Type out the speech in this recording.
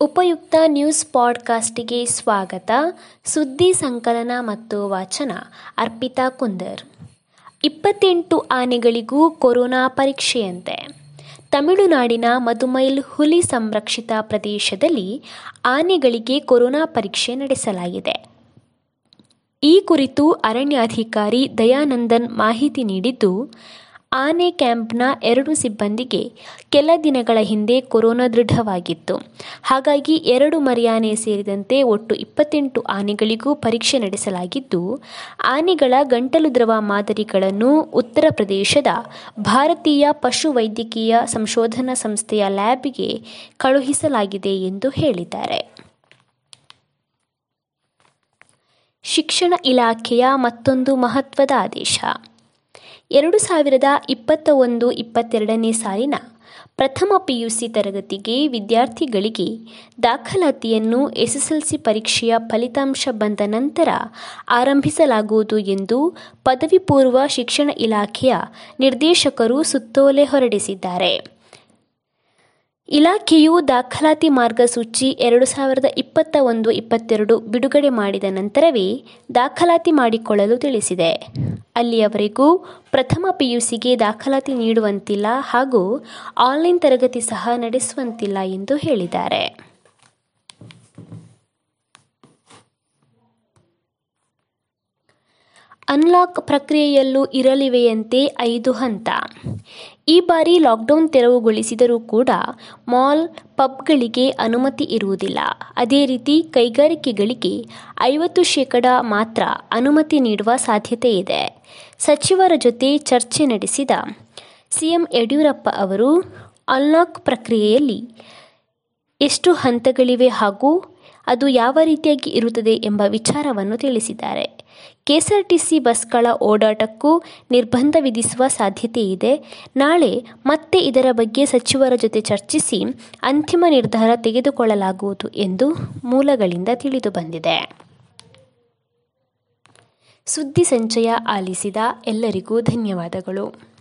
ಉಪಯುಕ್ತ ನ್ಯೂಸ್ ಪಾಡ್ಕಾಸ್ಟಿಗೆ ಸ್ವಾಗತ. ಸುದ್ದಿ ಸಂಕಲನ ಮತ್ತು ವಾಚನ, ಅರ್ಪಿತಾ ಕುಂದರ್. ಇಪ್ಪತ್ತೆಂಟು ಆನೆಗಳಿಗೂ ಕೊರೋನಾ ಪರೀಕ್ಷೆಯಂತೆ. ತಮಿಳುನಾಡಿನ ಮದುಮೈಲ್ ಹುಲಿ ಸಂರಕ್ಷಿತ ಪ್ರದೇಶದಲ್ಲಿ ಆನೆಗಳಿಗೆ ಕೊರೋನಾ ಪರೀಕ್ಷೆ ನಡೆಸಲಾಗಿದೆ. ಈ ಕುರಿತು ಅರಣ್ಯಾಧಿಕಾರಿ ದಯಾನಂದನ್ ಮಾಹಿತಿ ನೀಡಿದ್ದು ಆನೆ ಕ್ಯಾಂಪ್ನ ಎರಡು ಸಿಬ್ಬಂದಿಗೆ ಕೆಲ ದಿನಗಳ ಹಿಂದೆ ಕೊರೋನಾ ದೃಢವಾಗಿತ್ತು. ಹಾಗಾಗಿ ಎರಡು ಮರಿಯಾನೆ ಸೇರಿದಂತೆ ಒಟ್ಟು ಇಪ್ಪತ್ತೆಂಟು ಆನೆಗಳಿಗೂ ಪರೀಕ್ಷೆ ನಡೆಸಲಾಗಿದ್ದು, ಆನೆಗಳ ಗಂಟಲು ದ್ರವ ಮಾದರಿಗಳನ್ನು ಉತ್ತರ ಪ್ರದೇಶದ ಭಾರತೀಯ ಪಶು ವೈದ್ಯಕೀಯ ಸಂಶೋಧನಾ ಸಂಸ್ಥೆಯ ಲ್ಯಾಬ್ಗೆ ಕಳುಹಿಸಲಾಗಿದೆ ಎಂದು ಹೇಳಿದ್ದಾರೆ. ಶಿಕ್ಷಣ ಇಲಾಖೆಯ ಮತ್ತೊಂದು ಮಹತ್ವದ ಆದೇಶ. ಎರಡು ಸಾವಿರದ ಇಪ್ಪತ್ತ ಒಂದು ಇಪ್ಪತ್ತೆರಡನೇ ಸಾಲಿನ ಪ್ರಥಮ ಪಿಯುಸಿ ತರಗತಿಗೆ ವಿದ್ಯಾರ್ಥಿಗಳಿಗೆ ದಾಖಲಾತಿಯನ್ನು ಎಸ್ಎಸ್ಎಲ್ಸಿ ಪರೀಕ್ಷೆಯ ಫಲಿತಾಂಶ ಬಂದ ನಂತರ ಆರಂಭಿಸಲಾಗುವುದು ಎಂದು ಪದವಿ ಪೂರ್ವ ಶಿಕ್ಷಣ ಇಲಾಖೆಯ ನಿರ್ದೇಶಕರು ಸುತ್ತೋಲೆ ಹೊರಡಿಸಿದ್ದಾರೆ. ಇಲಾಖೆಯು ದಾಖಲಾತಿ ಮಾರ್ಗಸೂಚಿ ಎರಡು ಸಾವಿರದ ಇಪ್ಪತ್ತ ಒಂದು, ಇಪ್ಪತ್ತೆರಡು ಬಿಡುಗಡೆ ಮಾಡಿದ ನಂತರವೇ ದಾಖಲಾತಿ ಮಾಡಿಕೊಳ್ಳಲು ತಿಳಿಸಿದೆ. ಅಲ್ಲಿಯವರೆಗೂ ಪ್ರಥಮ ಪಿಯುಸಿಗೆ ದಾಖಲಾತಿ ನೀಡುವಂತಿಲ್ಲ ಹಾಗೂ ಆನ್ಲೈನ್ ತರಗತಿ ಸಹ ನಡೆಸುವಂತಿಲ್ಲ ಎಂದು ಹೇಳಿದ್ದಾರೆ. ಅನ್ಲಾಕ್ ಪ್ರಕ್ರಿಯೆಯಲ್ಲೂ ಇರಲಿವೆಯಂತೆ ಐದು ಹಂತ. ಈ ಬಾರಿ ಲಾಕ್ಡೌನ್ ತೆರವುಗೊಳಿಸಿದರೂ ಕೂಡ ಮಾಲ್ ಪಬ್ಗಳಿಗೆ ಅನುಮತಿ ಇರುವುದಿಲ್ಲ. ಅದೇ ರೀತಿ ಕೈಗಾರಿಕೆಗಳಿಗೆ ಐವತ್ತು ಶೇಕಡ ಮಾತ್ರ ಅನುಮತಿ ನೀಡುವ ಸಾಧ್ಯತೆ ಇದೆ. ಸಚಿವರ ಜೊತೆ ಚರ್ಚೆ ನಡೆಸಿದ ಸಿಎಂ ಯಡಿಯೂರಪ್ಪ ಅವರು, ಅನ್ಲಾಕ್ ಪ್ರಕ್ರಿಯೆಯಲ್ಲಿ ಎಷ್ಟು ಹಂತಗಳಿವೆ ಹಾಗೂ ಅದು ಯಾವ ರೀತಿಯಾಗಿ ಇರುತ್ತದೆ ಎಂಬ ವಿಚಾರವನ್ನು ತಿಳಿಸಿದ್ದಾರೆ. ಕೆಎಸ್ಆರ್ಟಿಸಿ ಬಸ್ಗಳ ಓಡಾಟಕ್ಕೂ ನಿರ್ಬಂಧ ವಿಧಿಸುವ ಸಾಧ್ಯತೆ ಇದೆ ನಾಳೆ ಮತ್ತೆ ಇದರ ಬಗ್ಗೆ ಸಚಿವರ ಜೊತೆ ಚರ್ಚಿಸಿ ಅಂತಿಮ ನಿರ್ಧಾರ ತೆಗೆದುಕೊಳ್ಳಲಾಗುವುದು ಎಂದು ಮೂಲಗಳಿಂದ ತಿಳಿದುಬಂದಿದೆ ಸುದ್ದಿ ಸಂಚಯ ಆಲಿಸಿದ ಎಲ್ಲರಿಗೂ ಧನ್ಯವಾದಗಳು.